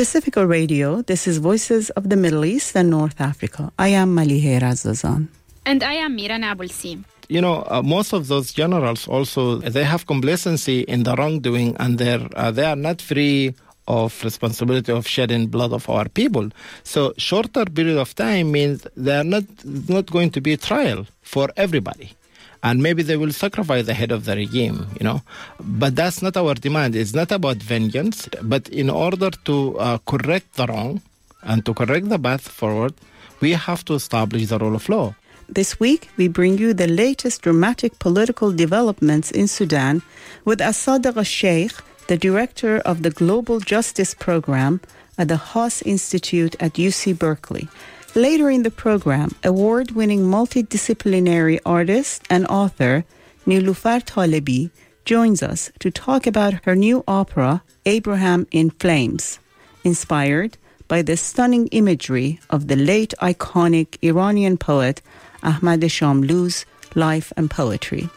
Pacifica Radio, this is Voices of the Middle East and North Africa. I am Malihe Razazan. And I am Mira Nabulsi. You know, uh, most of those generals also, they have complacency in the wrongdoing and they're, uh, they are not free of responsibility of shedding blood of our people. So shorter period of time means they are not, not going to be a trial for everybody and maybe they will sacrifice the head of the regime, you know. But that's not our demand. It's not about vengeance, but in order to uh, correct the wrong and to correct the path forward, we have to establish the rule of law. This week, we bring you the latest dramatic political developments in Sudan with Asadiq al-Sheikh, the director of the Global Justice Program at the Haas Institute at UC Berkeley. Later in the program, award winning multidisciplinary artist and author Niloufar Talebi joins us to talk about her new opera, Abraham in Flames, inspired by the stunning imagery of the late iconic Iranian poet Ahmad Shamlou's life and poetry.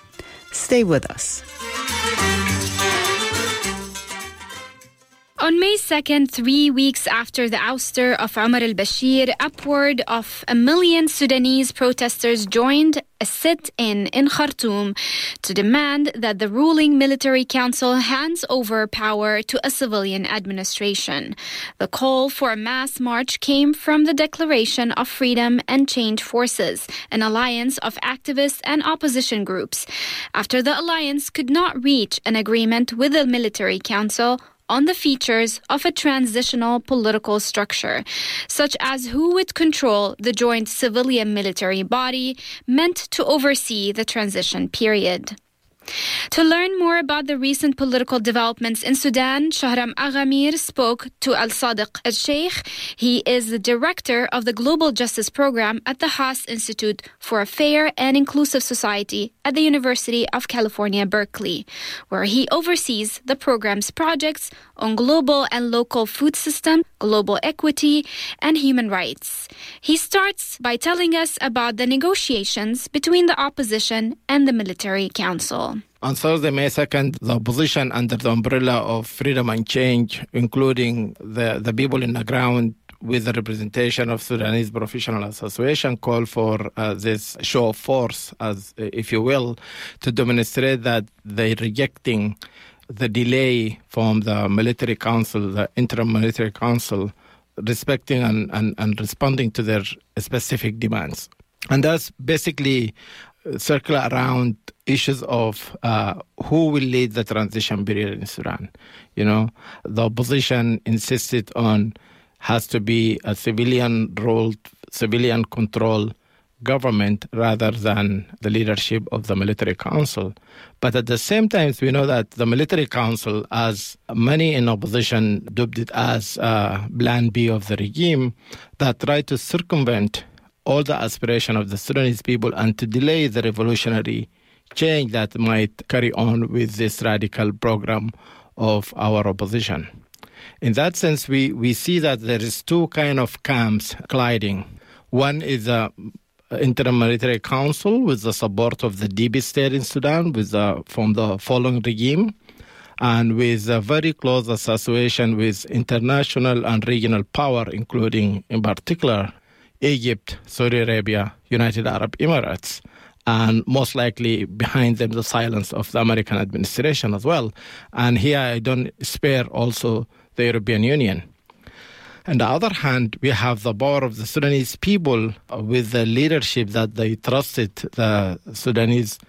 Stay with us. On May 2nd, three weeks after the ouster of Omar al Bashir, upward of a million Sudanese protesters joined a sit in in Khartoum to demand that the ruling military council hands over power to a civilian administration. The call for a mass march came from the Declaration of Freedom and Change Forces, an alliance of activists and opposition groups. After the alliance could not reach an agreement with the military council, on the features of a transitional political structure, such as who would control the joint civilian military body meant to oversee the transition period. To learn more about the recent political developments in Sudan, Shahram Aghamir spoke to Al Sadiq Al Sheikh. He is the director of the Global Justice Program at the Haas Institute for a Fair and Inclusive Society at the University of California, Berkeley, where he oversees the program's projects on global and local food system, global equity, and human rights. He starts by telling us about the negotiations between the opposition and the military council. On Thursday, May 2nd, the opposition under the umbrella of freedom and change, including the, the people in the ground with the representation of Sudanese Professional Association, called for uh, this show of force, as if you will, to demonstrate that they're rejecting the delay from the military council, the interim military council, respecting and, and, and responding to their specific demands. And that's basically circle around issues of uh, who will lead the transition period in Sudan. You know, the opposition insisted on has to be a civilian ruled, civilian controlled government rather than the leadership of the military council. But at the same time, we know that the military council, as many in opposition dubbed it as uh, plan B of the regime, that tried to circumvent all the aspiration of the Sudanese people and to delay the revolutionary change that might carry on with this radical program of our opposition. In that sense, we, we see that there is two kind of camps colliding. One is the interim military council with the support of the deep state in Sudan with the, from the following regime and with a very close association with international and regional power, including, in particular, Egypt, Saudi Arabia, United Arab Emirates, and most likely behind them the silence of the American administration as well. And here I don't spare also the European Union. On the other hand, we have the power of the Sudanese people with the leadership that they trusted the Sudanese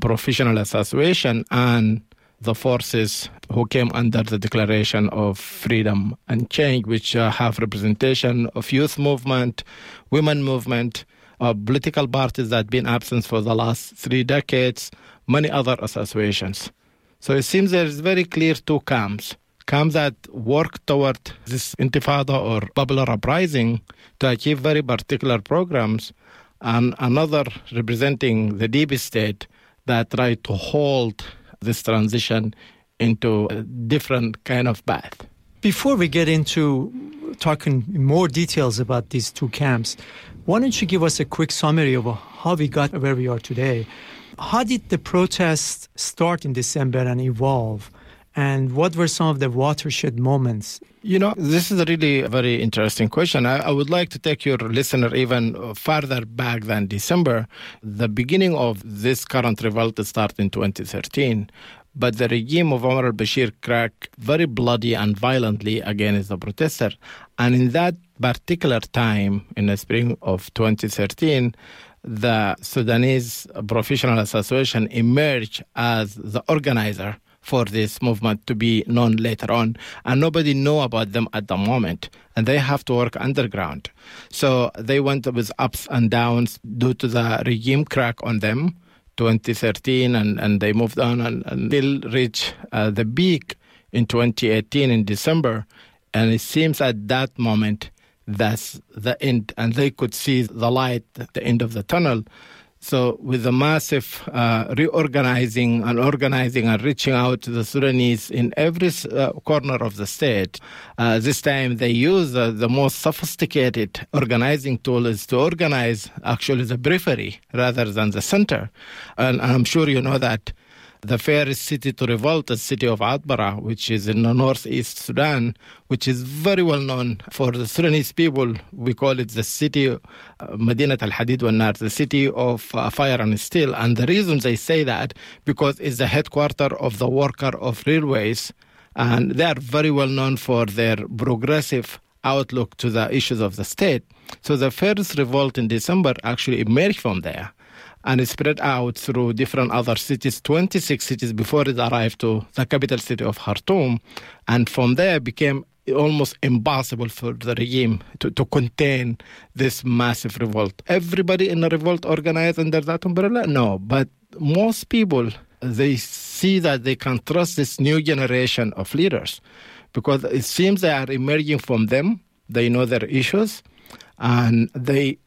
Professional Association and the forces who came under the Declaration of Freedom and Change, which uh, have representation of youth movement, women movement, uh, political parties that have been absent for the last three decades, many other associations. So it seems there is very clear two camps. Camps that work toward this intifada or popular uprising to achieve very particular programs, and another representing the deep state that try to hold this transition into a different kind of path. Before we get into talking more details about these two camps, why don't you give us a quick summary of how we got where we are today? How did the protests start in December and evolve? And what were some of the watershed moments? You know, this is a really very interesting question. I, I, would like to take your listener even farther back than December. The beginning of this current revolt started in 2013, but the regime of Omar al Bashir cracked very bloody and violently against the protesters. And in that particular time, in the spring of 2013, the Sudanese Professional Association emerged as the organizer for this movement to be known later on. And nobody know about them at the moment. And they have to work underground. So they went with ups and downs due to the regime crack on them 2013 and, and they moved on and, until reach uh, the peak in 2018 in december. And it seems at that moment that's the end. And they could see the light at the end of the tunnel so, with the massive uh, reorganizing and organizing and reaching out to the Sudanese in every uh, corner of the state, uh, this time they use the most sophisticated organizing tool is to organize actually the periphery rather than the center. And I'm sure you know that the fairest city to revolt the city of Atbara, which is in the northeast Sudan, which is very well known for the Sudanese people. We call it the city, uh, Madinat al Hadid wal Nar, the city of uh, fire and steel. And the reason they say that, because it's the headquarters of the worker of railways, and they are very well known for their progressive outlook to the issues of the state. So the first revolt in December actually emerged from there and it spread out through different other cities, 26 cities before it arrived to the capital city of Khartoum. And from there became almost impossible for the regime to, to contain this massive revolt. Everybody in the revolt organized under that umbrella? No, but most people, they see that they can trust this new generation of leaders because it seems they are emerging from them. They know their issues and they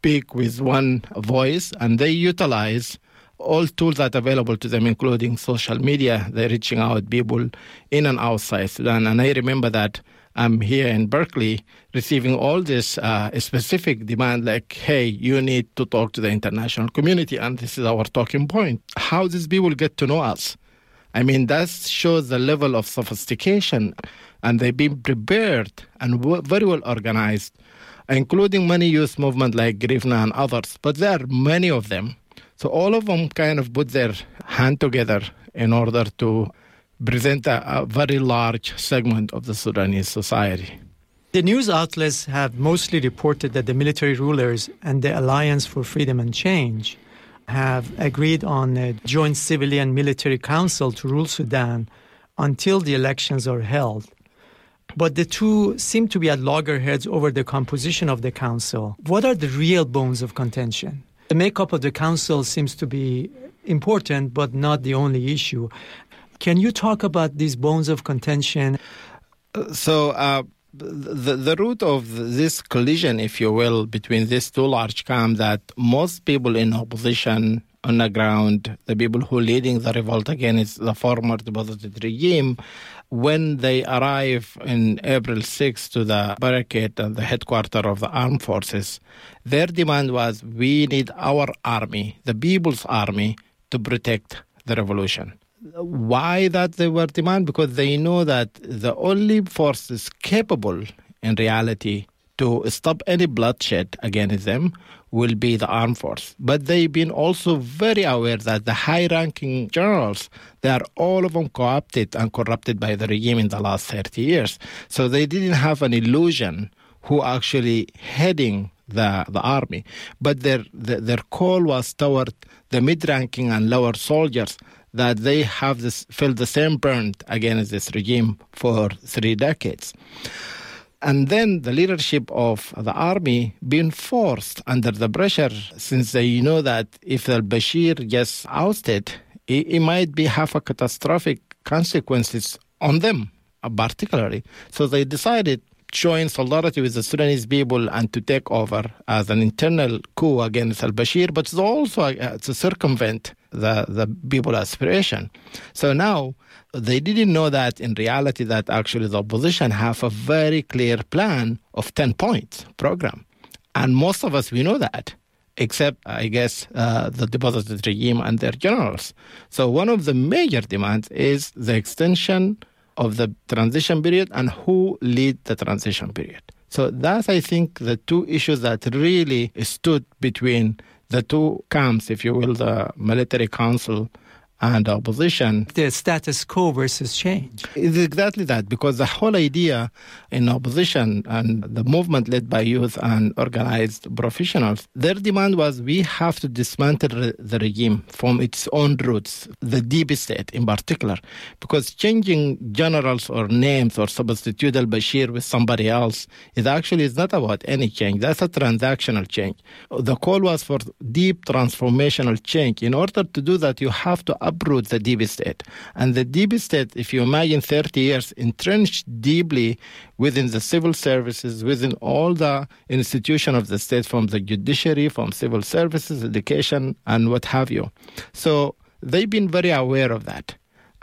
speak with one voice and they utilize all tools that are available to them, including social media. They're reaching out people in and outside Sudan. And I remember that I'm here in Berkeley receiving all this uh, specific demand like, hey, you need to talk to the international community. And this is our talking point. How these people get to know us? I mean, that shows the level of sophistication. And they've been prepared and very well organized including many youth movements like Girifna and others, but there are many of them. So all of them kind of put their hand together in order to present a, a very large segment of the Sudanese society. The news outlets have mostly reported that the military rulers and the Alliance for Freedom and Change have agreed on a joint civilian military council to rule Sudan until the elections are held. But the two seem to be at loggerheads over the composition of the council. What are the real bones of contention? The makeup of the council seems to be important, but not the only issue. Can you talk about these bones of contention? So, uh, the, the root of this collision, if you will, between these two large camps that most people in opposition on the ground, the people who leading the revolt against the former deposited regime, when they arrive in April 6 to the barricade at the headquarters of the armed forces, their demand was we need our army, the people's army, to protect the revolution. Why that they were demand? Because they know that the only forces capable in reality to stop any bloodshed against them will be the armed force. But they've been also very aware that the high ranking generals, they are all of them co-opted and corrupted by the regime in the last 30 years. So they didn't have an illusion who actually heading the, the army. But their, their, their call was toward the mid-ranking and lower soldiers that they have this, felt the same burn against this regime for three decades. And then the leadership of the army being forced under the pressure, since they know that if al Bashir gets ousted, it, it might be have a catastrophic consequences on them, uh, particularly. So they decided to join solidarity with the Sudanese people and to take over as an internal coup against al Bashir, but also uh, to circumvent the, the people aspiration. So now they didn't know that in reality that actually the opposition have a very clear plan of 10 points program. And most of us, we know that. except, I guess, uh, the deposited regime and their generals. So one of the major demands is the extension of the transition period and who lead the transition period. So that's, I think, the two issues that really stood between the two camps, if you will, the military council and opposition. The status quo versus change. It's exactly that, because the whole idea in opposition and the movement led by youth and organized professionals, their demand was we have to dismantle the regime from its own roots, the deep state in particular, because changing generals or names or substitute al Bashir with somebody else is actually is not about any change. That's a transactional change. The call was for deep transformational change. In order to do that, you have to uproot the deep state. And the deep state, if you imagine 30 years, entrenched deeply within the civil services, within all the institutions of the state, from the judiciary, from civil services, education, and what have you. So they've been very aware of that.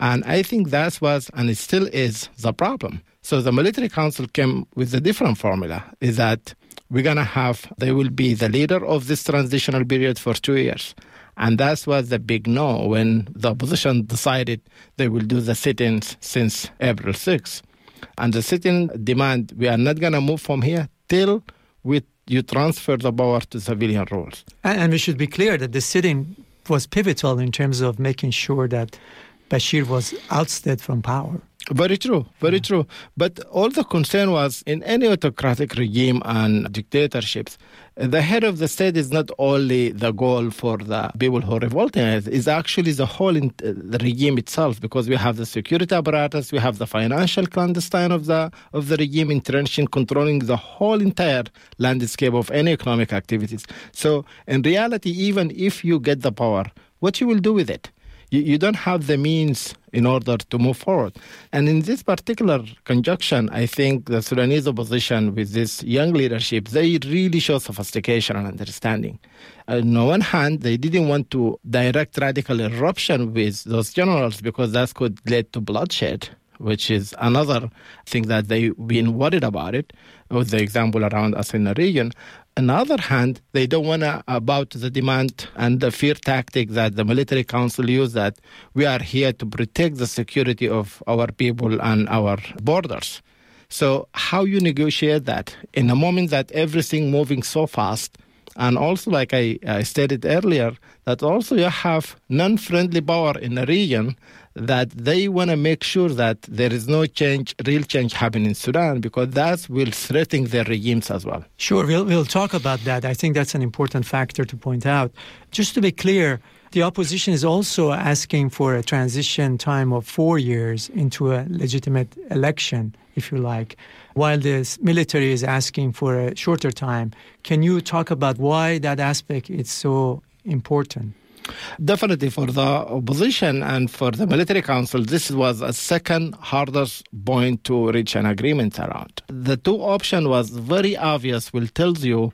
And I think that was, and it still is, the problem. So the military council came with a different formula, is that we're going to have, they will be the leader of this transitional period for two years. And that was the big no when the opposition decided they will do the sit ins since April 6. And the sit in demand we are not going to move from here till we, you transfer the power to civilian rules. And, and we should be clear that the sit in was pivotal in terms of making sure that Bashir was ousted from power. Very true, very yeah. true. But all the concern was in any autocratic regime and dictatorships, the head of the state is not only the goal for the people who are revolting, it's actually the whole in, uh, the regime itself because we have the security apparatus, we have the financial clandestine of the of the regime entrenched in controlling the whole entire landscape of any economic activities. So in reality, even if you get the power, what you will do with it? You, you don't have the means in order to move forward. And in this particular conjunction, I think the Sudanese opposition with this young leadership, they really show sophistication and understanding. Uh, on the one hand, they didn't want to direct radical eruption with those generals because that could lead to bloodshed which is another thing that they've been worried about it, with the example around us in the region. On the other hand, they don't want to about the demand and the fear tactic that the military council use that we are here to protect the security of our people and our borders. So how you negotiate that in a moment that everything moving so fast, and also like I, I stated earlier, that also you have non-friendly power in the region that they want to make sure that there is no change, real change happening in Sudan, because that will threaten their regimes as well. Sure, we'll, we'll talk about that. I think that's an important factor to point out. Just to be clear, the opposition is also asking for a transition time of four years into a legitimate election, if you like, while the military is asking for a shorter time. Can you talk about why that aspect is so important? Definitely for the opposition and for the military council, this was a second hardest point to reach an agreement around. The two option was very obvious, will tells you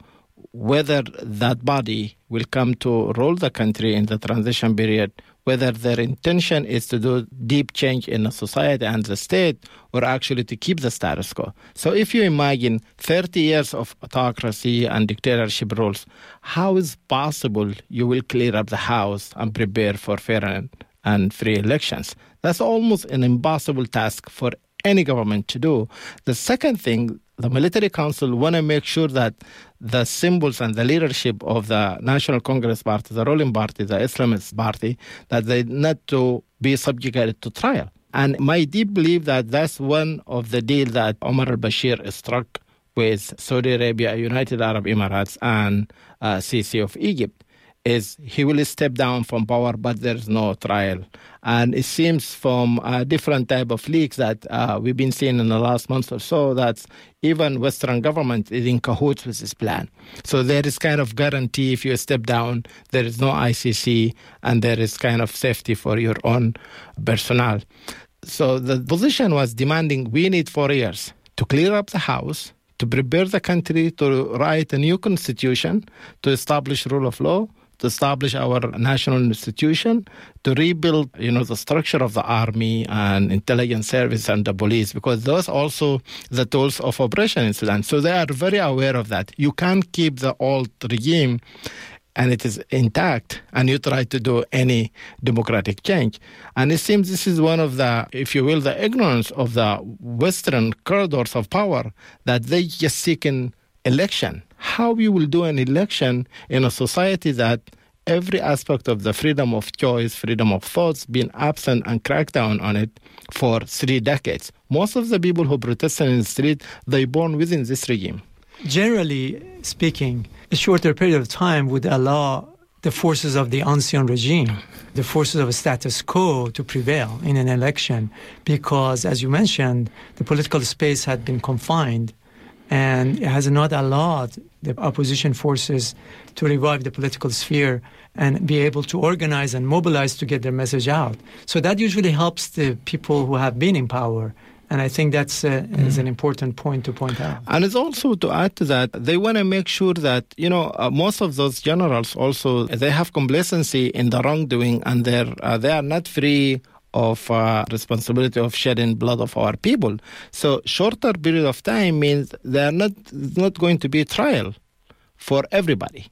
whether that body will come to rule the country in the transition period whether their intention is to do deep change in the society and the state or actually to keep the status quo. So if you imagine 30 years of autocracy and dictatorship rules, how is possible you will clear up the house and prepare for fair and, and free elections? That's almost an impossible task for any government to do. The second thing the military council want to make sure that the symbols and the leadership of the National Congress Party, the ruling party, the Islamist party, that they not to be subjugated to trial. And my deep belief that that's one of the deals that Omar al-Bashir struck with Saudi Arabia, United Arab Emirates, and uh, of Egypt is he will step down from power, but there's no trial. And it seems from a different type of leaks that uh, we've been seeing in the last month or so that even Western government is in cahoots with this plan. So there is kind of guarantee if you step down, there is no ICC, and there is kind of safety for your own personnel. So the position was demanding we need four years to clear up the house, to prepare the country to write a new constitution, to establish rule of law, to establish our national institution, to rebuild, you know, the structure of the army and intelligence service and the police, because those also the tools of operation in Sudan. So they are very aware of that. You can't keep the old regime and it is intact and you try to do any democratic change. And it seems this is one of the, if you will, the ignorance of the Western corridors of power that they just seek an election. How you will do an election in a society that every aspect of the freedom of choice, freedom of thoughts, been absent and cracked down on it for three decades. Most of the people who protested in the street, they born within this regime. Generally speaking, a shorter period of time would allow the forces of the ancien regime, the forces of status quo to prevail in an election because, as you mentioned, the political space had been confined and it has not allowed the opposition forces to revive the political sphere and be able to organize and mobilize to get their message out. So that usually helps the people who have been in power. And I think that's uh, mm. is an important point to point out. And it's also to add to that, they want to make sure that you know uh, most of those generals also they have complacency in the wrongdoing, and they're uh, they are not free of uh, responsibility of shedding blood of our people. So shorter period of time means there are not not going to be trial for everybody.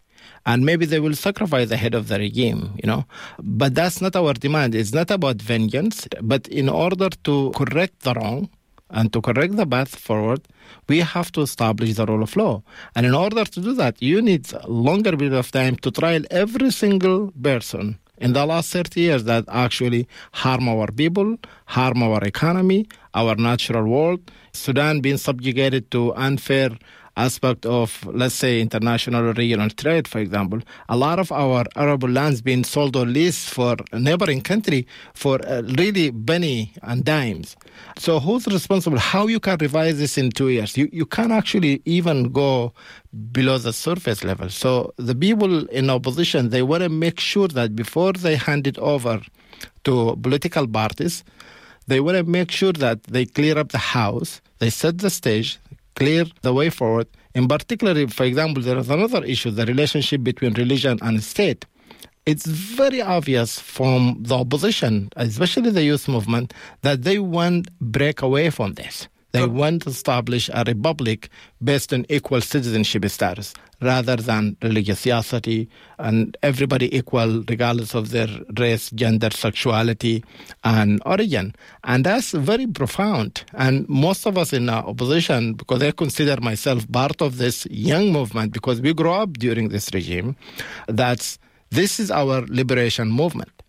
And maybe they will sacrifice the head of the regime, you know. But that's not our demand. It's not about vengeance. But in order to correct the wrong and to correct the path forward, we have to establish the rule of law. And in order to do that, you need a longer period of time to trial every single person in the last 30 years that actually harm our people, harm our economy, our natural world. Sudan being subjugated to unfair aspect of, let's say, international or regional trade, for example, a lot of our arable lands being sold or leased for a neighboring country for uh, really penny and dimes. So who's responsible? How you can revise this in two years? You, you can't actually even go below the surface level. So the people in opposition, they want to make sure that before they hand it over to political parties, they want to make sure that they clear up the house, they set the stage, clear the way forward. In particular, for example, there is another issue the relationship between religion and state. It's very obvious from the opposition, especially the youth movement, that they want break away from this. They uh, want to establish a republic based on equal citizenship status rather than religiosity and everybody equal regardless of their race, gender, sexuality, and origin. And that's very profound. And most of us in our opposition, because I consider myself part of this young movement because we grew up during this regime, that's this is our liberation movement.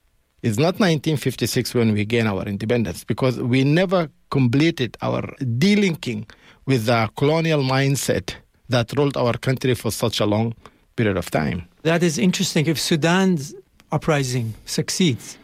It's not 1956 when we gain our independence because we never completed our delinking with the colonial mindset that ruled our country for such a long period of time. That is interesting. If Sudan's uprising succeeds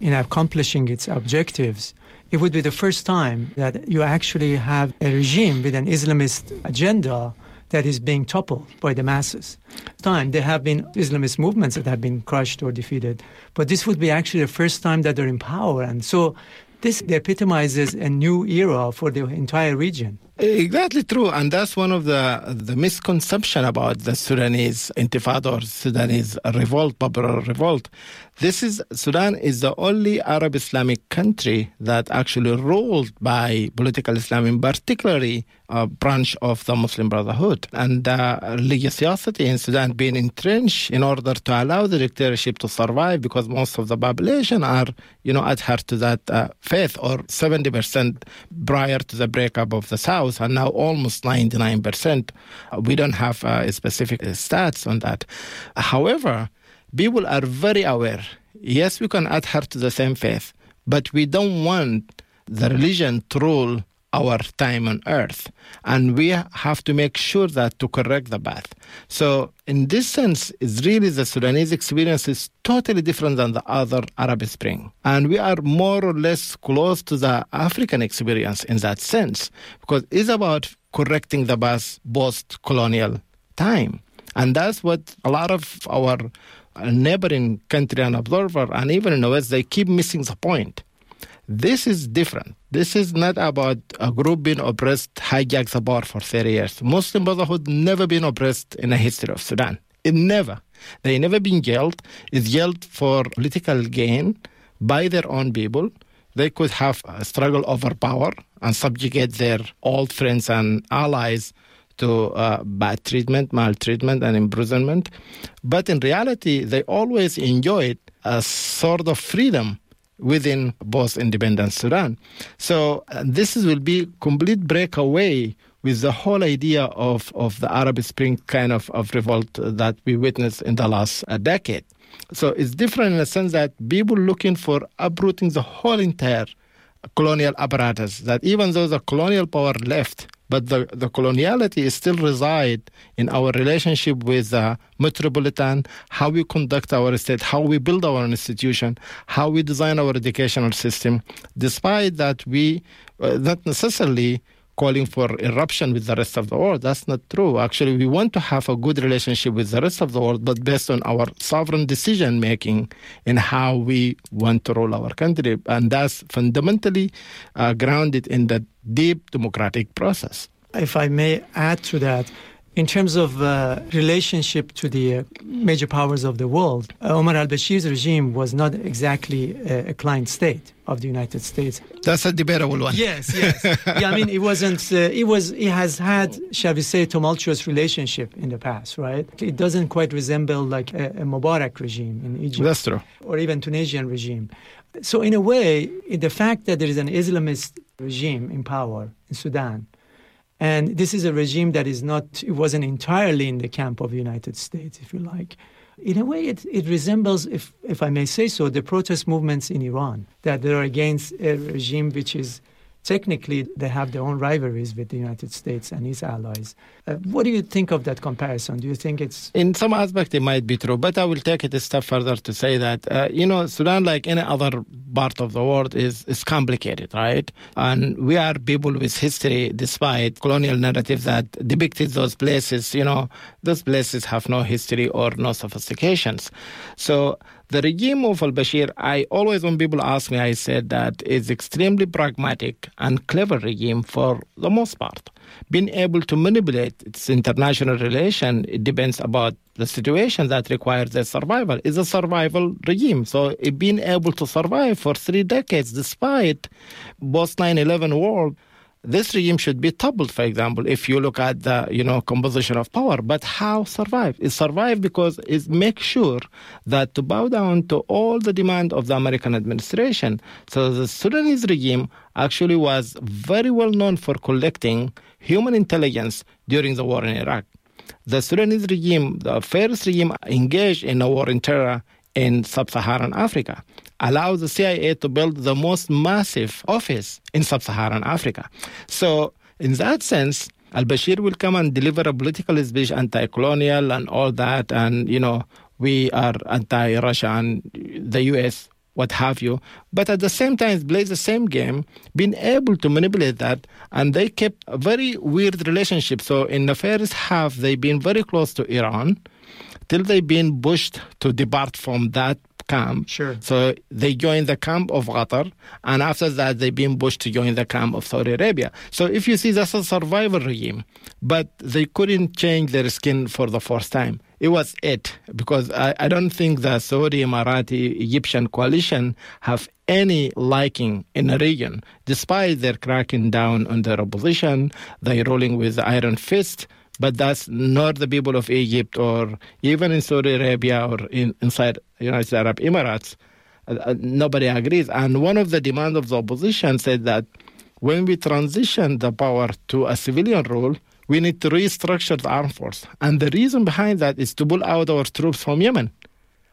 in accomplishing its objectives, it would be the first time that you actually have a regime with an Islamist agenda that is being toppled by the masses. Time there have been Islamist movements that have been crushed or defeated, but this would be actually the first time that they're in power, and so this epitomizes a new era for the entire region. Exactly true, and that's one of the the misconception about the Sudanese Intifada or Sudanese revolt, popular revolt. This is Sudan is the only Arab Islamic country that actually ruled by political Islam, in particularly a branch of the Muslim Brotherhood, and uh, religiosity in Sudan being entrenched in order to allow the dictatorship to survive, because most of the population are, you know, adhere to that uh, faith, or seventy percent prior to the breakup of the South and now almost 99%. We don't have uh, specific stats on that. However, people are very aware. Yes, we can adhere to the same faith, but we don't want the religion to rule our time on earth. And we have to make sure that to correct the path. So, in this sense, it's really the Sudanese experience is totally different than the other Arab Spring. And we are more or less close to the African experience in that sense, because it's about correcting the path post colonial time. And that's what a lot of our neighboring country and observer, and even in the West, they keep missing the point this is different. This is not about a group being oppressed, hijacked the bar for 30 years. Muslim Brotherhood never been oppressed in the history of Sudan. It never. They never been jailed. It's jailed for political gain by their own people. They could have a struggle over power and subjugate their old friends and allies to uh, bad treatment, maltreatment, and imprisonment. But in reality, they always enjoyed a sort of freedom within both independent Sudan. So uh, this will be complete breakaway with the whole idea of, of the Arab Spring kind of, of revolt that we witnessed in the last uh, decade. So it's different in the sense that people looking for uprooting the whole entire colonial apparatus, that even though the colonial power left, but the, the coloniality is still reside in our relationship with the metropolitan, how we conduct our state, how we build our institution, how we design our educational system, despite that we uh, not necessarily calling for eruption with the rest of the world. That's not true. Actually, we want to have a good relationship with the rest of the world, but based on our sovereign decision making in how we want to rule our country. And that's fundamentally uh, grounded in the deep democratic process. If I may add to that, in terms of uh, relationship to the uh, major powers of the world, uh, Omar al-Bashir's regime was not exactly a, a, client state of the United States. That's a debatable one. Yes, yes. yeah, I mean, it wasn't. Uh, it was. It has had, shall we say, tumultuous relationship in the past, right? It doesn't quite resemble like a, a Mubarak regime in Egypt. That's true. Or even Tunisian regime. So, in a way, the fact that there is an Islamist regime in power in Sudan and this is a regime that is not, it wasn't entirely in the camp of the United States, if you like. In a way, it, it resembles, if, if I may say so, the protest movements in Iran, that they are against a regime which is technically they have their own rivalries with the United States and its allies. Uh, what do you think of that comparison? Do you think it's in some aspect it might be true, but I will take it a step further to say that uh, you know Sudan, like any other part of the world, is is complicated, right? And we are people with history, despite colonial narrative that depicted those places. You know, those places have no history or no sophistications, so the regime of al Bashir, I always, when people ask me, I said that it's extremely pragmatic and clever regime for the most part. Being able to manipulate its international relation, it depends about the situation that requires their survival. It's a survival regime. So it being able to survive for three decades despite both 9-11 war this regime should be toppled, for example, if you look at the you know composition of power. But how survive? It survive because it makes sure that to bow down to all the demand of the American administration. So the Sudanese regime actually was very well known for collecting human intelligence during the war in Iraq. The Sudanese regime, the first regime engaged in a war in terror in sub-Saharan Africa allows the CIA to build the most massive office in sub-Saharan Africa. So in that sense, al-Bashir will come and deliver a political speech anti-colonial and all that, and you know we are anti-Russia and the U.S. What have you, but at the same time, plays the same game, being able to manipulate that, and they kept a very weird relationship. So in the first half, they've been very close to Iran, till they've been pushed to depart from that camp. Sure. So they joined the camp of Qatar, and after that, they've been pushed to join the camp of Saudi Arabia. So if you see, that's a survival regime, but they couldn't change their skin for the first time. It was it, because I, I don't think the Saudi, Emirati, Egyptian coalition have any liking in the region, despite their cracking down on their opposition, they're ruling with the iron fist but that's not the people of Egypt or even in Saudi Arabia or in, inside United Arab Emirates. Uh, uh, nobody agrees. And one of the demands of the opposition said that when we transition the power to a civilian rule, we need to restructure the armed force. And the reason behind that is to pull out our troops from Yemen.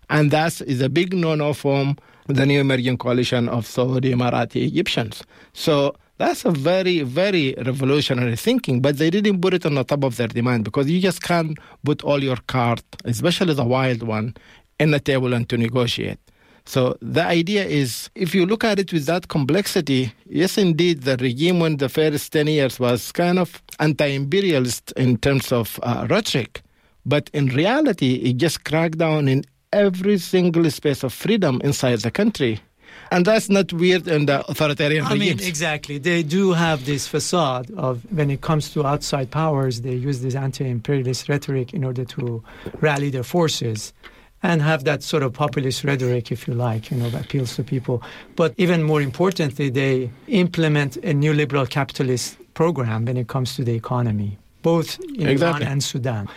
And that is a big no-no from the new emerging coalition of Saudi Emirati Egyptians. So that's a very, very revolutionary thinking, but they didn't put it on the top of their demand because you just can't put all your cards, especially the wild one, in the table and to negotiate. So the idea is, if you look at it with that complexity, yes, indeed, the regime when the first 10 years was kind of anti-imperialist in terms of uh, rhetoric. But in reality, it just cracked down in every single space of freedom inside the country. And that's not weird in the authoritarian I regimes. mean, exactly. They do have this facade of when it comes to outside powers, they use this anti-imperialist rhetoric in order to rally their forces and have that sort of populist rhetoric, if you like, you know, that appeals to people. But even more importantly, they implement a new liberal capitalist program when it comes to the economy both in Exactly. Iran and Sudan.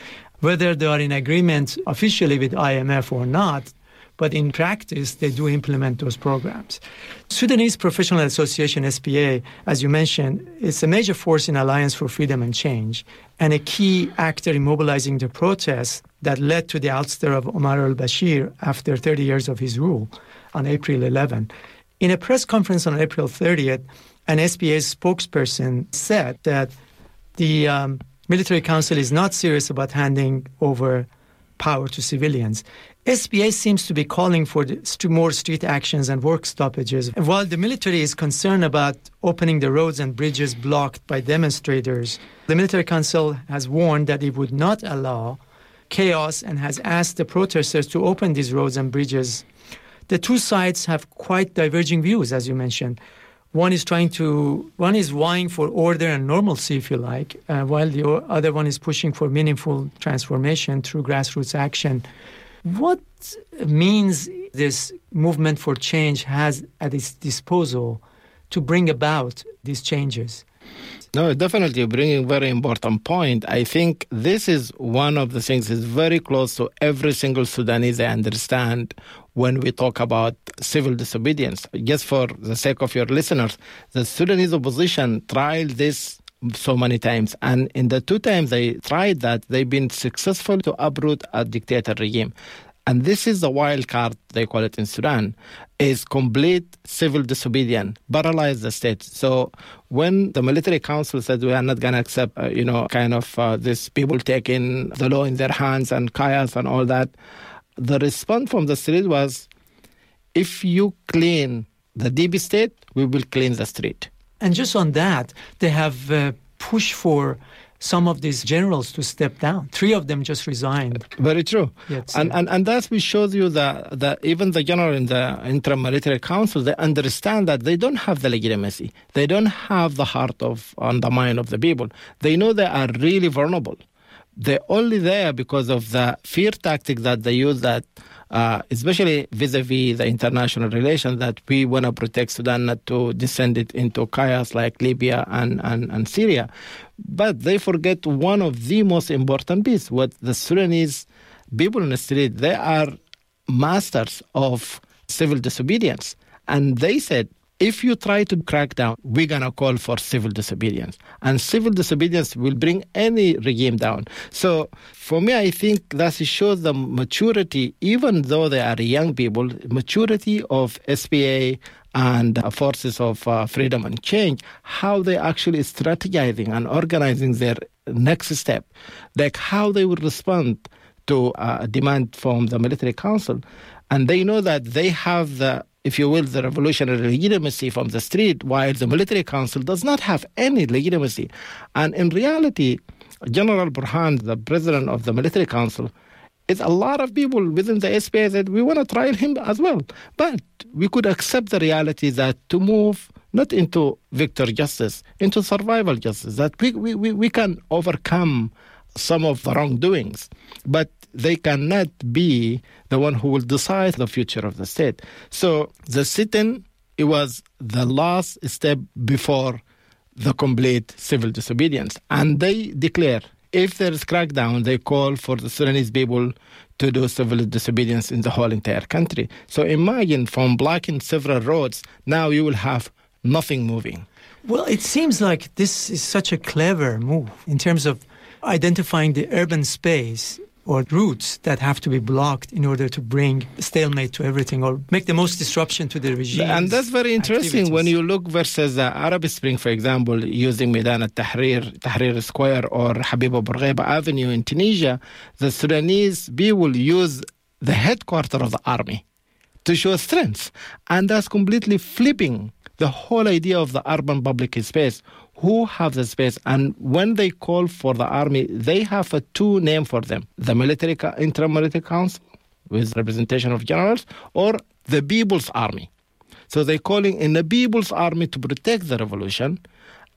Whether they are in agreement officially with IMF or not, but in practice, they do implement those programs. Sudanese Professional Association, SPA, as you mentioned, is a major force in Alliance for Freedom and Change and a key actor in mobilizing the protests that led to the ouster of Omar al Bashir after 30 years of his rule on April 11. In a press conference on April 30th, an SPA spokesperson said that the um, military council is not serious about handing over power to civilians. SPA seems to be calling for more street actions and work stoppages. While the military is concerned about opening the roads and bridges blocked by demonstrators, the military council has warned that it would not allow chaos and has asked the protesters to open these roads and bridges. The two sides have quite diverging views, as you mentioned. One is trying to, one is vying for order and normalcy, if you like, uh, while the other one is pushing for meaningful transformation through grassroots action. What means this movement for change has at its disposal to bring about these changes? No, definitely bringing very important point. I think this is one of the things is very close to every single Sudanese I understand when we talk about civil disobedience. Just for the sake of your listeners, the Sudanese opposition tried this so many times, and in the two times they tried that, they've been successful to uproot a dictator regime. And this is the wild card, they call it in Sudan, is complete civil disobedience, paralyze the state. So when the military council said we are not going to accept, uh, you know, kind of uh, people taking the law in their hands and chaos and all that, the response from the street was, if you clean the deep state, we will clean the street. And just on that, they have uh, pushed for some of these generals to step down. Three of them just resigned. Very true. And, and and that we shows you that that even the general in the interim military council they understand that they don't have the legitimacy. They don't have the heart of on the mind of the people. They know they are really vulnerable. They're only there because of the fear tactic that they use that uh, especially vis-a-vis the international relations that we want to protect Sudan not to descend it into chaos like Libya and, and, and Syria. But they forget one of the most important pieces, what the Sudanese people in the street, they are masters of civil disobedience. And they said, if you try to crack down, we're going to call for civil disobedience. And civil disobedience will bring any regime down. So for me, I think that shows the maturity, even though they are young people, maturity of SPA and uh, forces of uh, freedom and change, how they actually strategizing and organizing their next step, like how they will respond to uh, a demand from the military council. And they know that they have the if you will, the revolutionary legitimacy from the street, while the military council does not have any legitimacy. And in reality, General Burhan, the president of the military council, is a lot of people within the SPA that we want to trial him as well. But we could accept the reality that to move not into victor justice, into survival justice, that we, we, we, we can overcome some of the wrongdoings, but they cannot be the one who will decide the future of the state. So the sit-in, it was the last step before the complete civil disobedience. And they declare if there is crackdown, they call for the Sudanese people to do civil disobedience in the whole entire country. So imagine from blocking several roads, now you will have nothing moving. Well, it seems like this is such a clever move in terms of identifying the urban space or routes that have to be blocked in order to bring stalemate to everything or make the most disruption to the regime. And that's very interesting when you look versus the Arab Spring, for example, using Maidan al-Tahrir, Tahrir Square or Habib Bourguiba Avenue in Tunisia, the Sudanese people use the headquarters of the army to show strength. And that's completely flipping the whole idea of the urban public space who have the space. And when they call for the army they have a two name for them. The military interim military council with representation of generals or the people's army. So they're calling in the people's army to protect the revolution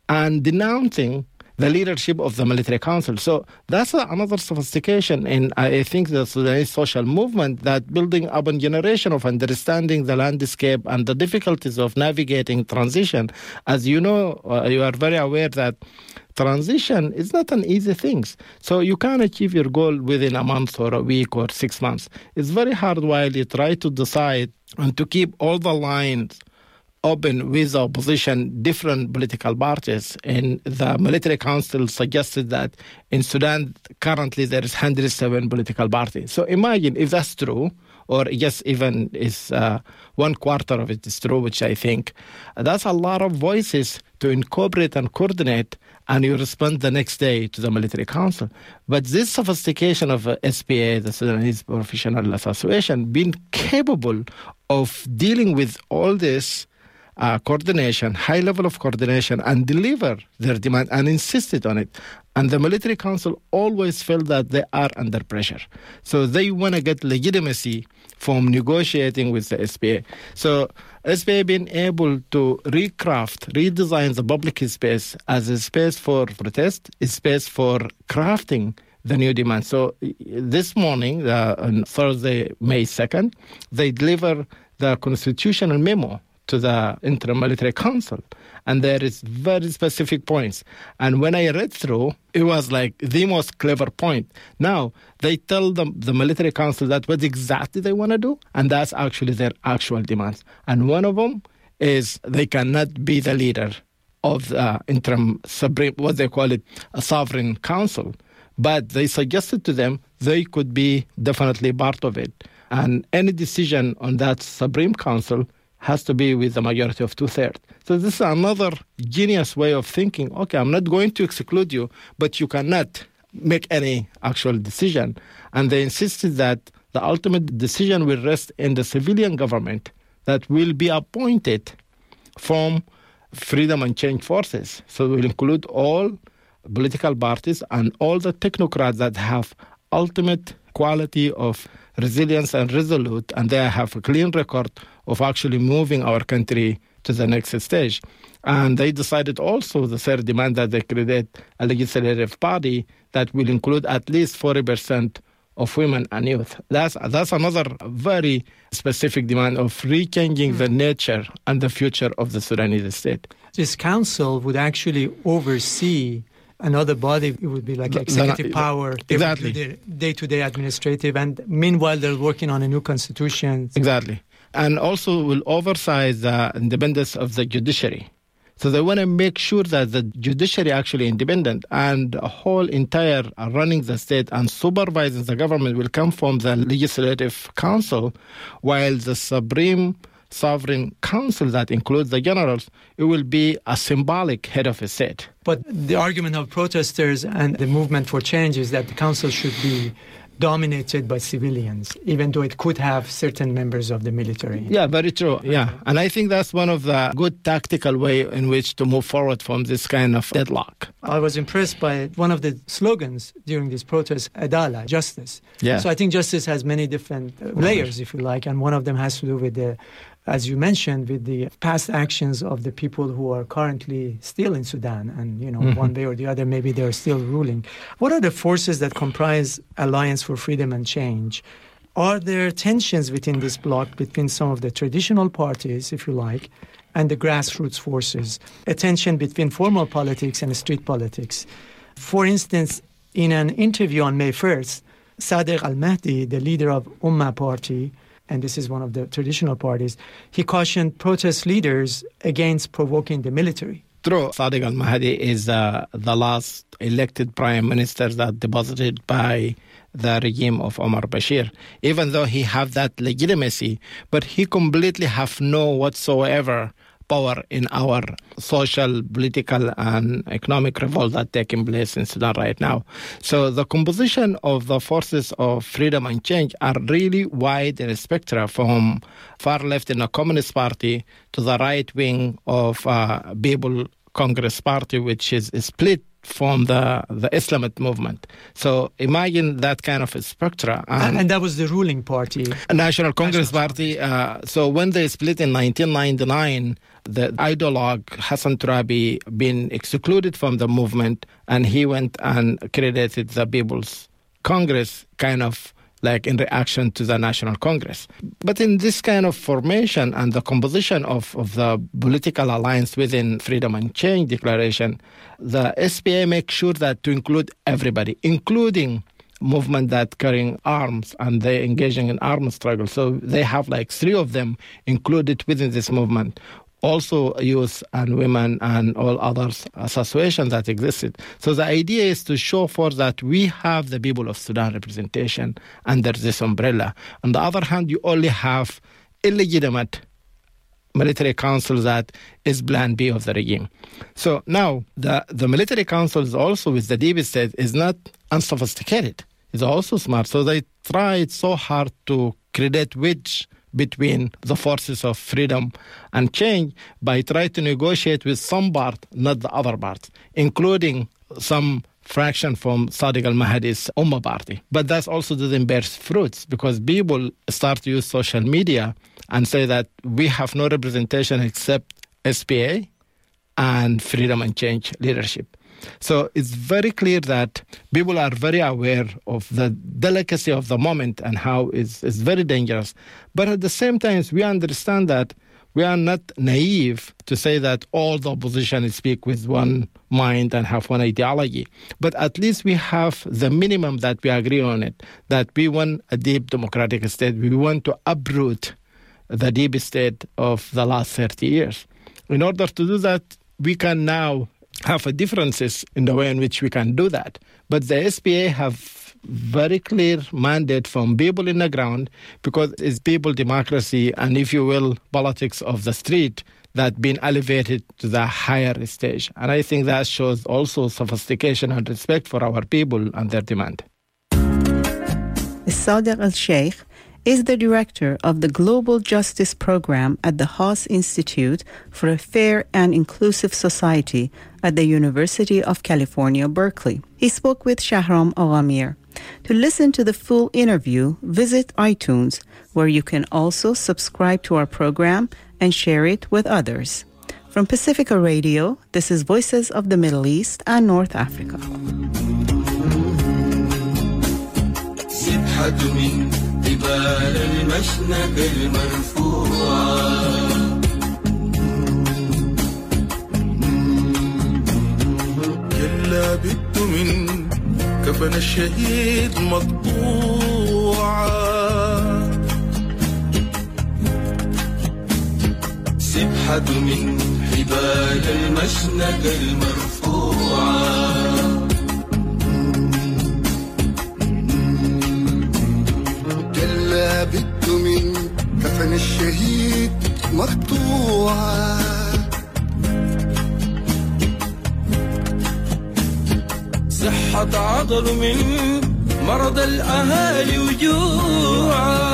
and denouncing the leadership of the military council. So that's another sophistication in, I think, the Sudanese social movement that building up a generation of understanding the landscape and the difficulties of navigating transition. As you know, uh, you are very aware that transition is not an easy thing. So you can't achieve your goal within a month or a week or six months. It's very hard while you try to decide and to keep all the lines open with the opposition, different political parties. And the military council suggested that in Sudan, currently there is 107 political parties. So imagine if that's true, or yes, even is uh, one quarter of it is true, which I think that's a lot of voices to incorporate and coordinate, and you respond the next day to the military council. But this sophistication of uh, SPA, the Sudanese Professional Association, being capable of dealing with all this uh, coordination, high level of coordination, and deliver their demand and insisted on it. And the military council always felt that they are under pressure. So they want to get legitimacy from negotiating with the SPA. So SPA being able to recraft, redesign the public space as a space for protest, a space for crafting the new demand. So this morning, uh, on Thursday, May 2nd, they deliver the constitutional memo to the interim military council and there is very specific points. And when i read through it was like the most clever point. Now they tell them the military council that what exactly they want to do and that's actually their actual demands. And one of them is they cannot be the leader of the interim supreme what they call it a sovereign council. But they suggested to them they could be definitely part of it. And any decision on that supreme council has to be with the majority of two thirds. So this is another genius way of thinking. Okay, I'm not going to exclude you, but you cannot make any actual decision. And they insisted that the ultimate decision will rest in the civilian government that will be appointed from freedom and change forces. So it will include all political parties and all the technocrats that have ultimate quality of resilience and resolute, and they have a clean record of actually moving our country to the next stage. And they decided also the third demand that they create a legislative party that will include at least 40% of women and youth. That's, that's another very specific demand of rechanging mm. the nature and the future of the Sudanese state. This council would actually oversee another body it would be like executive power exactly. day-to-day administrative and meanwhile they're working on a new constitution. Exactly. And also will oversight the independence of the judiciary. So they want to make sure that the judiciary actually independent and a whole entire uh, running the state and supervising the government will come from the legislative council while the supreme sovereign council that includes the generals, it will be a symbolic head of a state. But the argument of protesters and the movement for change is that the council should be dominated by civilians, even though it could have certain members of the military. Yeah, very true. Yeah, and I think that's one of the good tactical way in which to move forward from this kind of deadlock. I was impressed by one of the slogans during this protest, Adala, justice. Yeah. So I think justice has many different layers, if you like, and one of them has to do with the as you mentioned, with the past actions of the people who are currently still in Sudan, and you know, mm-hmm. one way or the other, maybe they're still ruling. What are the forces that comprise Alliance for Freedom and Change? Are there tensions within this bloc between some of the traditional parties, if you like, and the grassroots forces? A tension between formal politics and street politics. For instance, in an interview on May 1st, Sadiq Al Mahdi, the leader of Ummah Party, and this is one of the traditional parties, he cautioned protest leaders against provoking the military. True. Sadiq al Mahdi is uh, the last elected prime minister that deposited by the regime of Omar Bashir, even though he have that legitimacy, but he completely have no whatsoever power in our social, political, and economic revolt that taking place in Sudan right now. So the composition of the forces of freedom and change are really wide in spectrum from far left in the Communist Party to the right wing of uh, People Congress Party, which is split from the the Islamist movement. So imagine that kind of a spectra. And, and that was the ruling party. National Congress National Party. Uh, so when they split in 1999, the ideologue Hassan Turabi been excluded from the movement, and he went and created the People's Congress, kind of like in reaction to the National Congress. But in this kind of formation and the composition of, of the political alliance within Freedom and Change Declaration, the SPA makes sure that to include everybody, including movement that carrying arms and they engaging in armed struggle. So they have like three of them included within this movement also youth and women and all other associations that existed. So the idea is to show for that we have the people of Sudan representation under this umbrella. On the other hand, you only have illegitimate military council that is plan B of the regime. So now the, the military council is also with the deep state is not unsophisticated. It's also smart. So they tried so hard to create which between the forces of freedom and change by trying to negotiate with some part, not the other part, including some fraction from Sadiq al-Mahdi's Ummah party. But that also doesn't bear fruits because people start to use social media and say that we have no representation except SPA and freedom and change leadership. So it's very clear that people are very aware of the delicacy of the moment and how it's, it's very dangerous. But at the same time, we understand that we are not naive to say that all the opposition speak with one mind and have one ideology. But at least we have the minimum that we agree on it, that we want a deep democratic state. We want to uproot the deep state of the last 30 years. In order to do that, we can now have differences in the way in which we can do that. But the SPA have very clear mandate from people in the ground because it's people democracy and, if you will, politics of the street that been elevated to the higher stage. And I think that shows also sophistication and respect for our people and their demand. Sadiq Al Sheikh is the director of the Global Justice Program at the Haas Institute for a Fair and Inclusive Society at the University of California, Berkeley. He spoke with Shahram Aghamir. To listen to the full interview, visit iTunes, where you can also subscribe to our program and share it with others. From Pacifica Radio, this is Voices of the Middle East and North Africa. سبحة من المشنق كفن الشهيد مقطوعة سبحة من حبال المشنقة المرفوعة. كلا بد من كفن الشهيد مقطوعة. صحة عضل من مرض الأهالي وجوعا.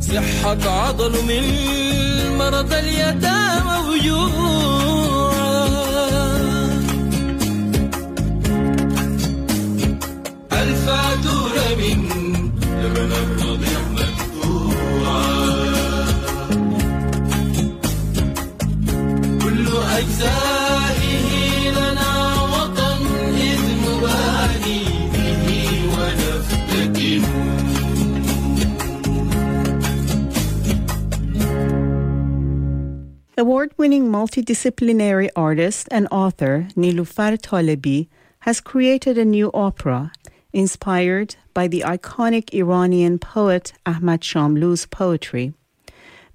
صحة عضل من مرض اليتامى وجوعا. الفاتورة من Award-winning multidisciplinary artist and author Niloufar Talebi has created a new opera inspired by the iconic Iranian poet Ahmad Shamlou's poetry.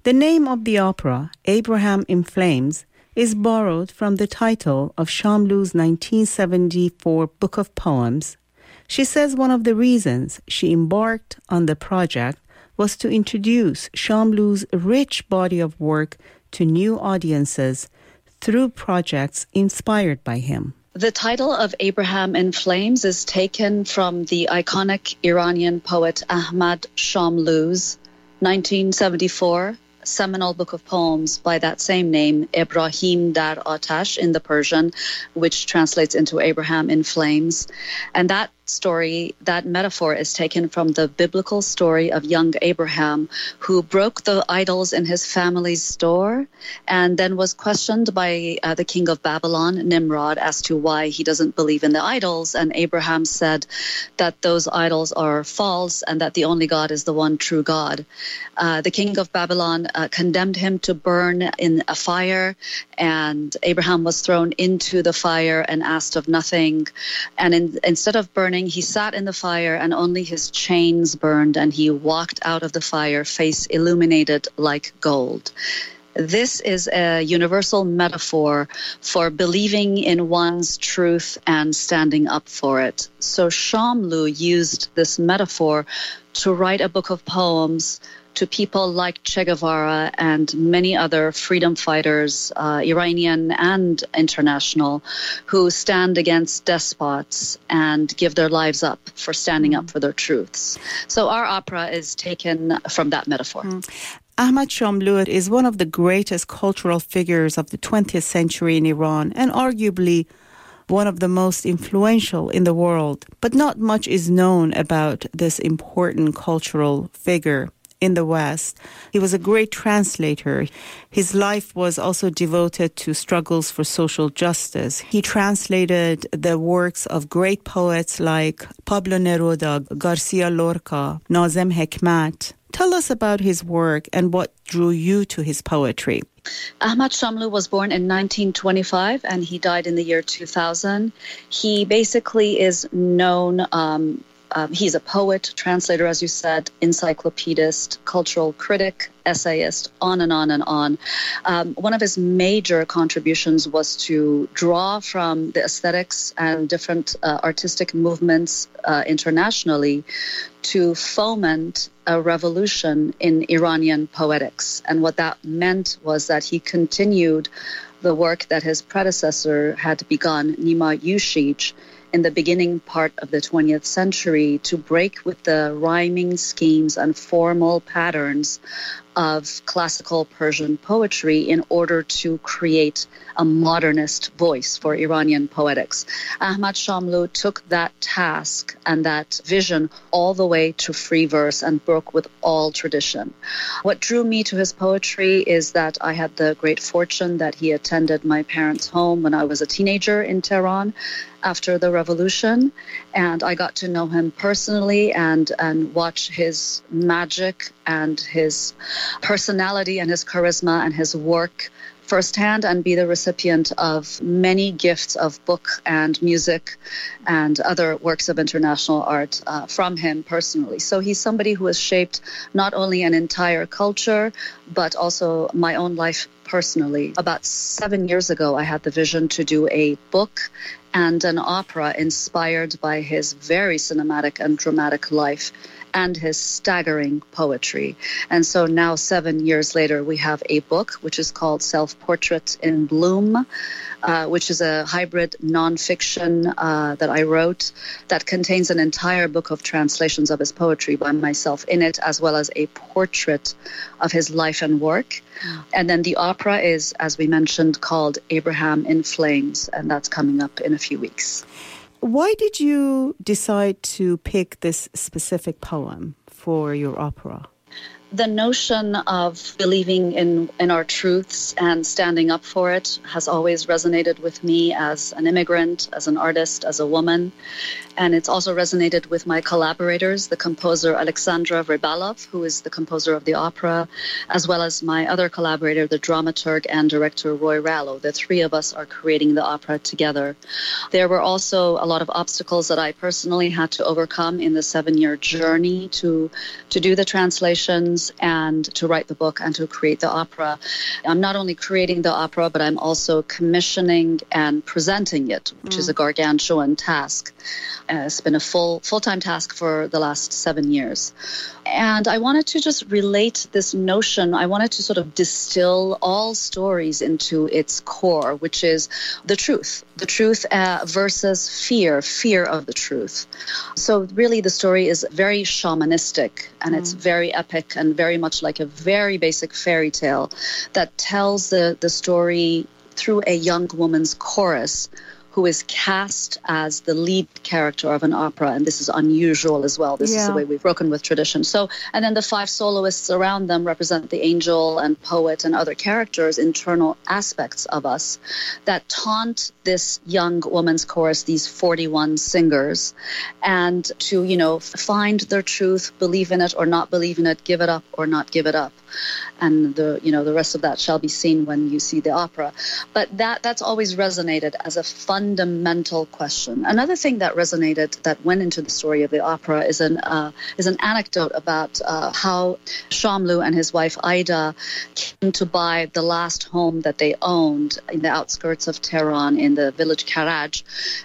The name of the opera, Abraham in Flames, is borrowed from the title of Shamlou's 1974 book of poems. She says one of the reasons she embarked on the project was to introduce Shamlou's rich body of work to new audiences through projects inspired by him. The title of Abraham in Flames is taken from the iconic Iranian poet Ahmad Shamlou's 1974 seminal book of poems by that same name, Ibrahim Dar Atash in the Persian, which translates into Abraham in Flames. And that story, that metaphor is taken from the biblical story of young Abraham who broke the idols in his family's store and then was questioned by uh, the king of Babylon, Nimrod, as to why he doesn't believe in the idols. And Abraham said that those idols are false and that the only God is the one true God. Uh, the king of Babylon uh, condemned him to burn in a fire, and Abraham was thrown into the fire and asked of nothing. And in, instead of burning, he sat in the fire and only his chains burned, and he walked out of the fire, face illuminated like gold. This is a universal metaphor for believing in one's truth and standing up for it. So Shamlu used this metaphor to write a book of poems to people like Che Guevara and many other freedom fighters, uh, Iranian and international, who stand against despots and give their lives up for standing up for their truths. So our opera is taken from that metaphor. Ahmad Shamlu is one of the greatest cultural figures of the 20th century in Iran and arguably one of the most influential in the world. But not much is known about this important cultural figure in the West. He was a great translator. His life was also devoted to struggles for social justice. He translated the works of great poets like Pablo Neruda, Garcia Lorca, Nazem Hekmat. Tell us about his work and what drew you to his poetry. Ahmad Shamlu was born in 1925 and he died in the year 2000. He basically is known. Um, um, he's a poet, translator, as you said, encyclopedist, cultural critic, essayist, on and on and on. Um, one of his major contributions was to draw from the aesthetics and different uh, artistic movements uh, internationally to foment a revolution in Iranian poetics. And what that meant was that he continued the work that his predecessor had begun, Nima Yushij, in the beginning part of the 20th century to break with the rhyming schemes and formal patterns of classical Persian poetry in order to create a modernist voice for Iranian poetics. Ahmad Shamlu took that task and that vision all the way to free verse and broke with all tradition. What drew me to his poetry is that I had the great fortune that he attended my parents' home when I was a teenager in Tehran after the revolution and I got to know him personally and and watch his magic and his personality and his charisma and his work firsthand and be the recipient of many gifts of book and music and other works of international art uh, from him personally. So he's somebody who has shaped not only an entire culture, but also my own life personally. About seven years ago, I had the vision to do a book and an opera inspired by his very cinematic and dramatic life and his staggering poetry. And so now, seven years later, we have a book which is called Self Portrait in Bloom, uh, which is a hybrid nonfiction uh, that I wrote that contains an entire book of translations of his poetry by myself in it, as well as a portrait of his life and work. And then the opera is, as we mentioned, called Abraham in Flames, and that's coming up in a few weeks. Why did you decide to pick this specific poem for your opera? The notion of believing in, in our truths and standing up for it has always resonated with me as an immigrant, as an artist, as a woman. And it's also resonated with my collaborators, the composer Aleksandra Vrebalov, who is the composer of the opera, as well as my other collaborator, the dramaturg and director Roy Rallo. The three of us are creating the opera together. There were also a lot of obstacles that I personally had to overcome in the seven year journey to, to do the translations and to write the book and to create the opera. I'm not only creating the opera, but I'm also commissioning and presenting it, which is a gargantuan task. Uh, it's been a full full time task for the last seven years, and I wanted to just relate this notion. I wanted to sort of distill all stories into its core, which is the truth, the truth uh, versus fear, fear of the truth. So really, the story is very shamanistic and it's very epic and very much like a very basic fairy tale that tells the the story through a young woman's chorus who is cast as the lead character of an opera, and this is unusual as well. This is the way we've broken with tradition. So, and then the five soloists around them represent the angel and poet and other characters, internal aspects of us that taunt this young woman's chorus, these 41 singers, and to, you know, find their truth, believe in it or not believe in it, give it up or not give it up. And the, you know, the rest of that shall be seen when you see the opera. But that, that's always resonated as a fundamental question. Another thing that resonated that went into the story of the opera is an, uh, is an anecdote about uh, how Shamlu and his wife Ida came to buy the last home that they owned in the outskirts of Tehran in the village Karaj.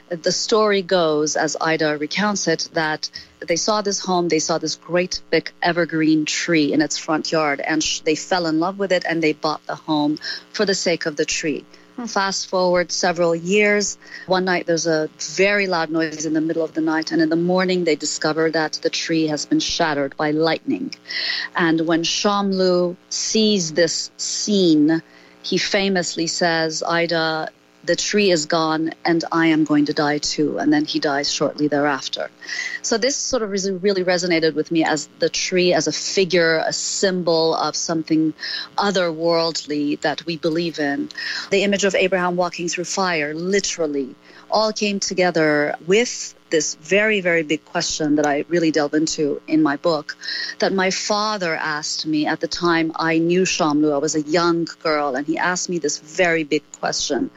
The story goes, as Ida recounts it, that they saw this home, they saw this great big evergreen tree in its front yard, and sh- they fell in love with it and they bought the home for the sake of the tree. Hmm. Fast forward several years. One night there's a very loud noise in the middle of the night, and in the morning they discover that the tree has been shattered by lightning. And when Shamlu sees this scene, he famously says, Ida, the tree is gone and I am going to die too. And then he dies shortly thereafter. So this sort of really resonated with me as the tree as a figure, a symbol of something otherworldly that we believe in. The image of Abraham walking through fire, literally, all came together with this very, very big question that I really delve into in my book that my father asked me at the time I knew Shamlu. I was a young girl, and he asked me this very big question,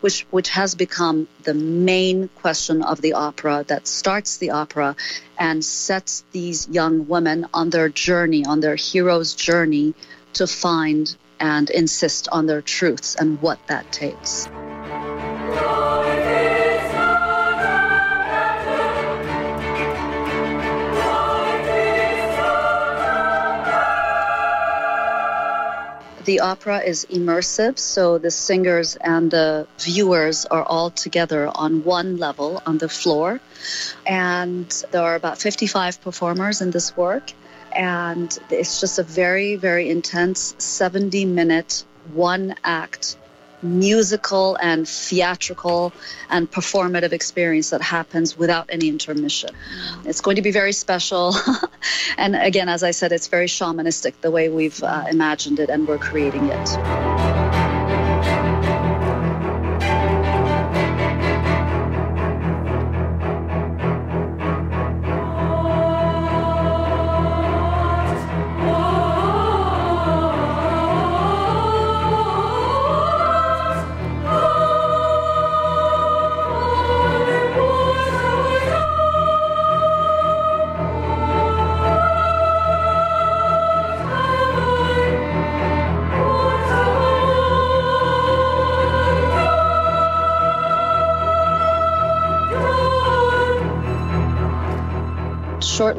which, which has become the main question of the opera that starts the opera and sets these young women on their journey, on their hero's journey to find and insist on their truths and what that takes. The opera is immersive, so the singers and the viewers are all together on one level on the floor. And there are about 55 performers in this work. And it's just a very, very intense 70 minute, one act musical and theatrical and performative experience that happens without any intermission. It's going to be very special. and again, as I said, it's very shamanistic the way we've uh, imagined it and we're creating it.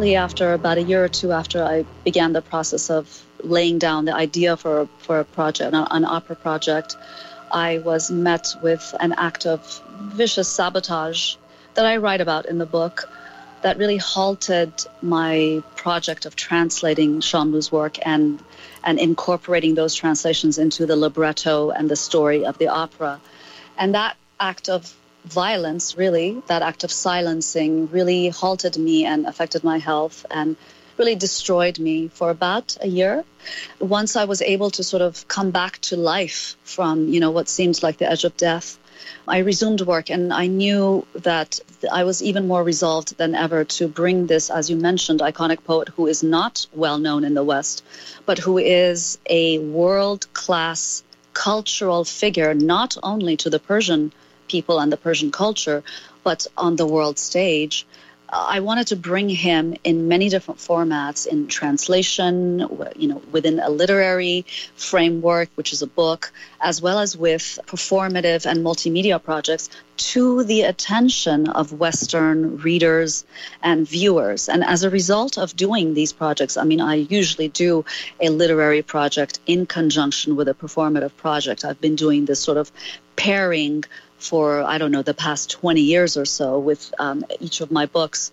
Shortly after, about a year or two after I began the process of laying down the idea for, for a project, an, an opera project, I was met with an act of vicious sabotage that I write about in the book that really halted my project of translating Shamlu's work and and incorporating those translations into the libretto and the story of the opera. And that act of violence, really, that act of silencing, really halted me and affected my health and really destroyed me for about a year. Once I was able to sort of come back to life from, you know, what seems like the edge of death, I resumed work and I knew that I was even more resolved than ever to bring this, as you mentioned, iconic poet who is not well known in the West, but who is a world class cultural figure, not only to the Persian people and the Persian culture, but on the world stage. Uh, I wanted to bring him in many different formats in translation, you know, within a literary framework, which is a book, as well as with performative and multimedia projects to the attention of Western readers and viewers. And as a result of doing these projects, I mean, I usually do a literary project in conjunction with a performative project. I've been doing this sort of pairing for, I don't know, the past 20 years or so with um, each of my books.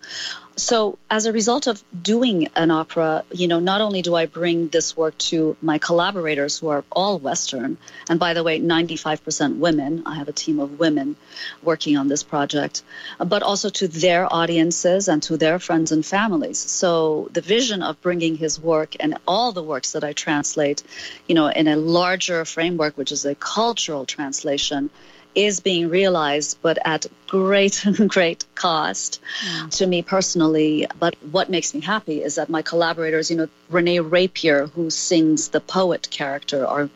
So, as a result of doing an opera, you know, not only do I bring this work to my collaborators who are all Western, and by the way, 95% women, I have a team of women working on this project, but also to their audiences and to their friends and families. So, the vision of bringing his work and all the works that I translate, you know, in a larger framework, which is a cultural translation, is being realized, but at great, great cost mm. to me personally. But what makes me happy is that my collaborators, you know, Renee Rapier, who sings the poet character, or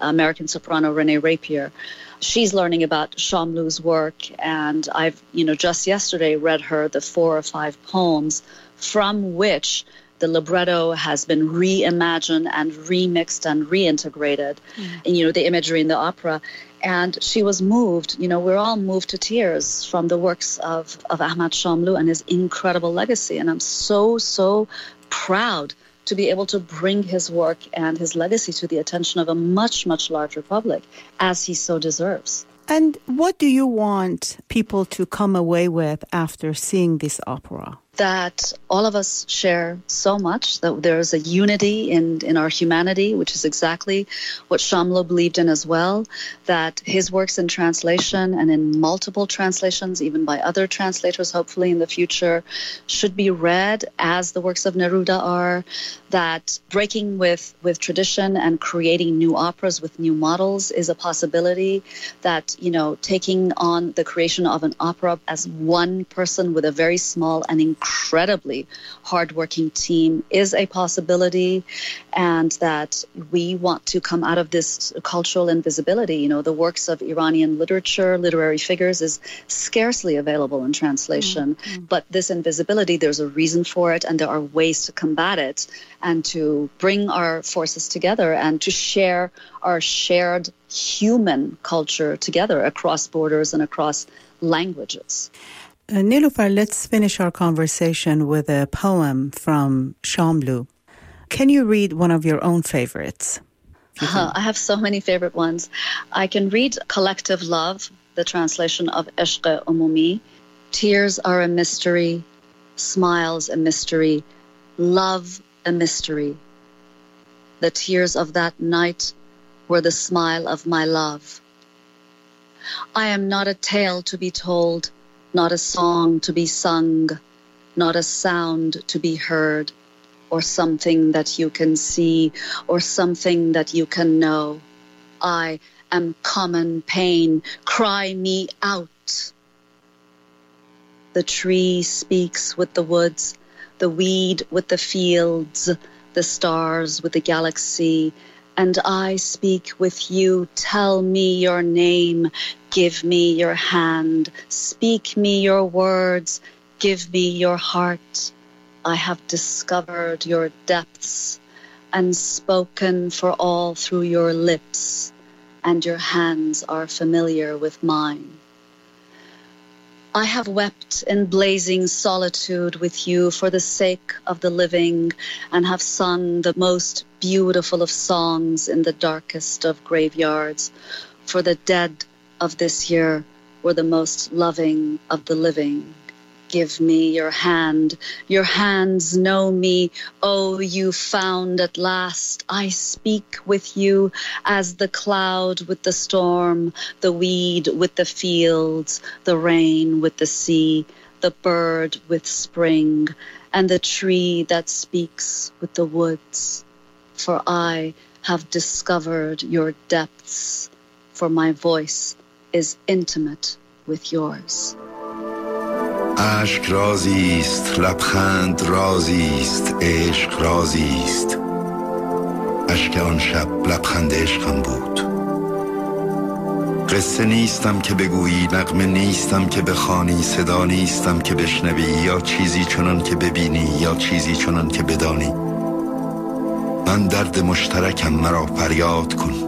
American soprano Renee Rapier, she's learning about Shamlu's work, and I've, you know, just yesterday read her the four or five poems from which the libretto has been reimagined and remixed and reintegrated mm. and you know the imagery in the opera. And she was moved you know we're all moved to tears from the works of of ahmad shamlu and his incredible legacy. And i'm so so proud to be able to bring his work and his legacy to the attention of a much much larger public as he so deserves. And what do you want people to come away with after seeing this opera? That all of us share so much that there's a unity in, in our humanity, which is exactly what Shamlu believed in as well. That his works in translation and in multiple translations, even by other translators, hopefully in the future, should be read as the works of Neruda are. That breaking with, with tradition and creating new operas with new models is a possibility. That, you know, taking on the creation of an opera as one person with a very small and incredibly hardworking team is a possibility, and that we want to come out of this cultural invisibility. You know, the works of Iranian literature, literary figures, is scarcely available in translation, mm-hmm. Mm-hmm. but this invisibility, there's a reason for it, and there are ways to combat it and to bring our forces together and to share our shared human culture together across borders and across languages. Uh, Niloufar, let's finish our conversation with a poem from Shamlu. Can you read one of your own favorites? Uh, I have so many favorite ones. I can read Collective Love, the translation of Ishq Umumi. Tears are a mystery, smiles a mystery, love a mystery. The tears of that night were the smile of my love. I am not a tale to be told, not a song to be sung, not a sound to be heard, or something that you can see, or something that you can know. I am common pain. Cry me out. The tree speaks with the woods, the weed with the fields, the stars with the galaxy, and I speak with you. Tell me your name, give me your hand, speak me your words, give me your heart. I have discovered your depths and spoken for all through your lips, and your hands are familiar with mine. I have wept in blazing solitude with you for the sake of the living, and have sung the most beautiful of songs in the darkest of graveyards, for the dead of this year were the most loving of the living. Give me your hand. Your hands know me. Oh, you found at last. I speak with you as the cloud with the storm, the weed with the fields, the rain with the sea, the bird with spring, and the tree that speaks with the woods. For I have discovered your depths, for my voice is intimate with yours. اشک رازی است لبخند رازی است عشق رازی است اشک آن شب لبخند عشقم بود. قصه نیستم که بگویی نغمه نیستم که بخوانی صدا نیستم که بشنوی یا چیزی چنان که ببینی یا چیزی چنان که بدانی. من درد مشترکم مرا فریاد کن.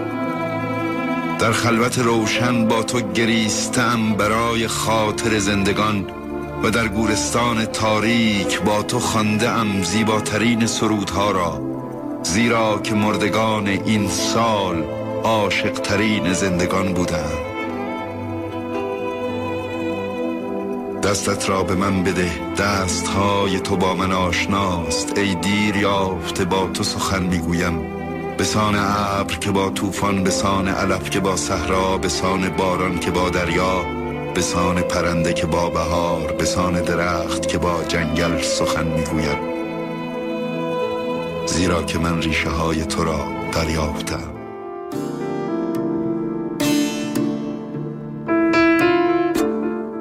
در خلوت روشن با تو گریستم برای خاطر زندگان و در گورستان تاریک با تو خانده ام زیباترین سرودها را زیرا که مردگان این سال عاشقترین زندگان بودند. دستت را به من بده دستهای تو با من آشناست. ای دیر یافته با تو سخن می‌گویم. بسان ابر که با طوفان بسان علف که با صحرا بسان باران که با دریا بسان پرنده که با بهار بسان درخت که با جنگل سخن می‌گویم زیرا که من ریشه های تو را دریافتم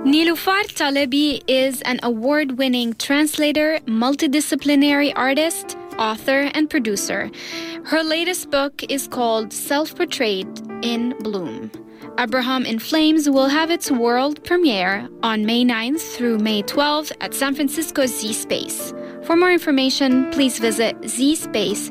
Nilufar Talebi is an award winning translator, multidisciplinary artist, author, and producer. Her latest book is called Self Portrait in Bloom. Abraham in Flames will have its world premiere on May 9th through May 12th at San Francisco Z Space. For more information, please visit zspace.org.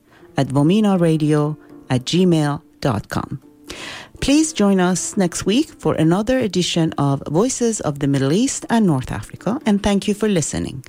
at vomenaradio at gmail.com. Please join us next week for another edition of Voices of the Middle East and North Africa, and thank you for listening.